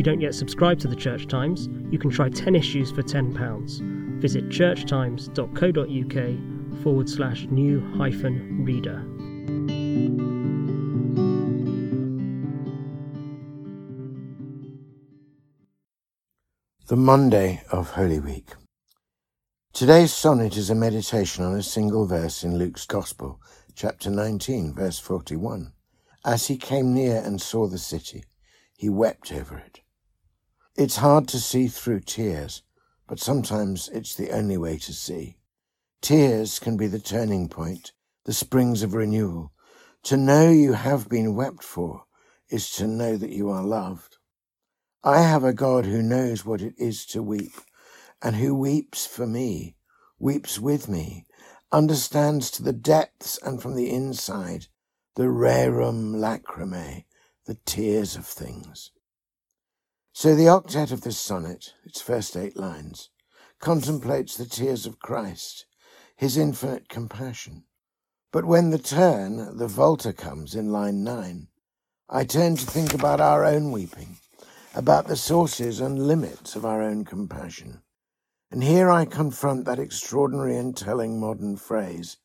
you don't yet subscribe to the Church Times, you can try 10 issues for £10. Visit churchtimes.co.uk forward slash new hyphen reader. The Monday of Holy Week. Today's sonnet is a meditation on a single verse in Luke's Gospel, chapter 19, verse 41. As he came near and saw the city, he wept over it. It's hard to see through tears, but sometimes it's the only way to see. Tears can be the turning point, the springs of renewal. To know you have been wept for is to know that you are loved. I have a God who knows what it is to weep, and who weeps for me, weeps with me, understands to the depths and from the inside the rerum lacrimae, the tears of things. So the octet of this sonnet, its first eight lines, contemplates the tears of Christ, his infinite compassion. But when the turn, the volta comes in line nine, I turn to think about our own weeping about the sources and limits of our own compassion. And here I confront that extraordinary and telling modern phrase,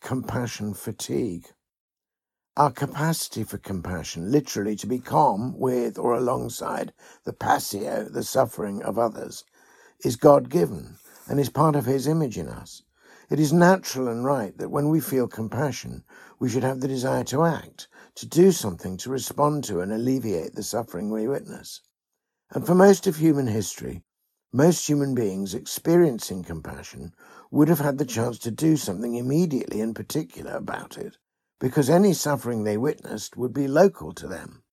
compassion fatigue. Our capacity for compassion, literally to be calm with or alongside the passio, the suffering of others, is God given and is part of His image in us. It is natural and right that when we feel compassion, we should have the desire to act, to do something to respond to and alleviate the suffering we witness. And for most of human history, most human beings experiencing compassion would have had the chance to do something immediately and particular about it, because any suffering they witnessed would be local to them.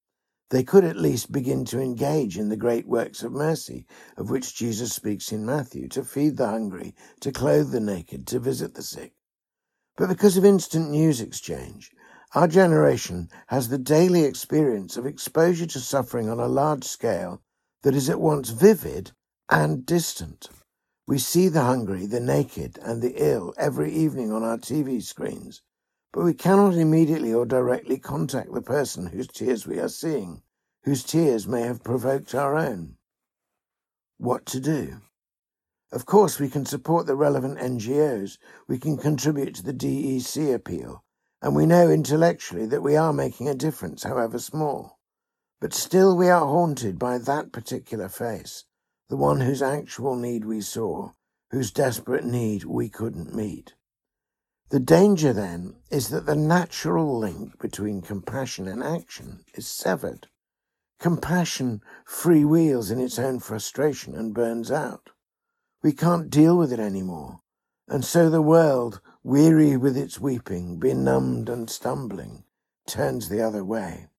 They could at least begin to engage in the great works of mercy of which Jesus speaks in Matthew to feed the hungry, to clothe the naked, to visit the sick. But because of instant news exchange, our generation has the daily experience of exposure to suffering on a large scale that is at once vivid and distant. We see the hungry, the naked, and the ill every evening on our TV screens, but we cannot immediately or directly contact the person whose tears we are seeing, whose tears may have provoked our own. What to do? Of course, we can support the relevant NGOs, we can contribute to the DEC appeal, and we know intellectually that we are making a difference, however small. But still we are haunted by that particular face, the one whose actual need we saw, whose desperate need we couldn't meet. The danger then is that the natural link between compassion and action is severed. Compassion freewheels in its own frustration and burns out. We can't deal with it anymore. And so the world, weary with its weeping, benumbed and stumbling, turns the other way.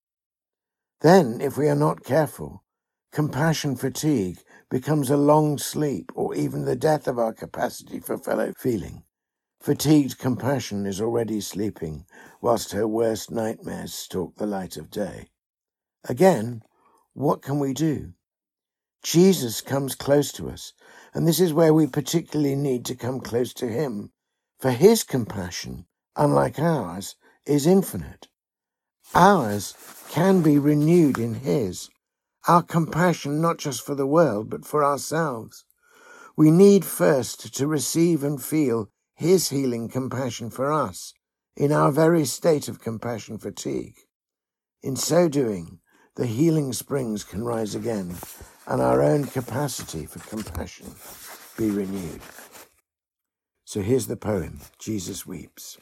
Then, if we are not careful, compassion fatigue becomes a long sleep or even the death of our capacity for fellow feeling. Fatigued compassion is already sleeping whilst her worst nightmares stalk the light of day. Again, what can we do? Jesus comes close to us, and this is where we particularly need to come close to him, for his compassion, unlike ours, is infinite. Ours can be renewed in His. Our compassion not just for the world, but for ourselves. We need first to receive and feel His healing compassion for us in our very state of compassion fatigue. In so doing, the healing springs can rise again and our own capacity for compassion be renewed. So here's the poem Jesus Weeps.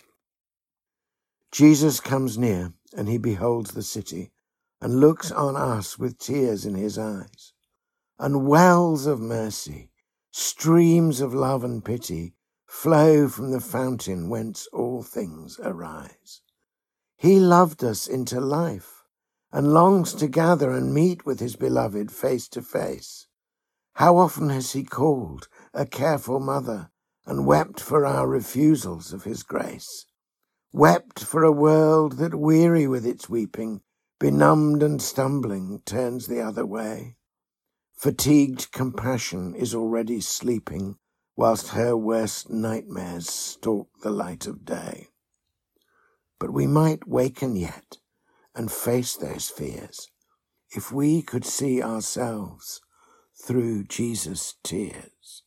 Jesus comes near and he beholds the city and looks on us with tears in his eyes. And wells of mercy, streams of love and pity flow from the fountain whence all things arise. He loved us into life and longs to gather and meet with his beloved face to face. How often has he called a careful mother and wept for our refusals of his grace? wept for a world that, weary with its weeping, benumbed and stumbling, turns the other way. Fatigued compassion is already sleeping, whilst her worst nightmares stalk the light of day. But we might waken yet and face those fears. if we could see ourselves through Jesus' tears.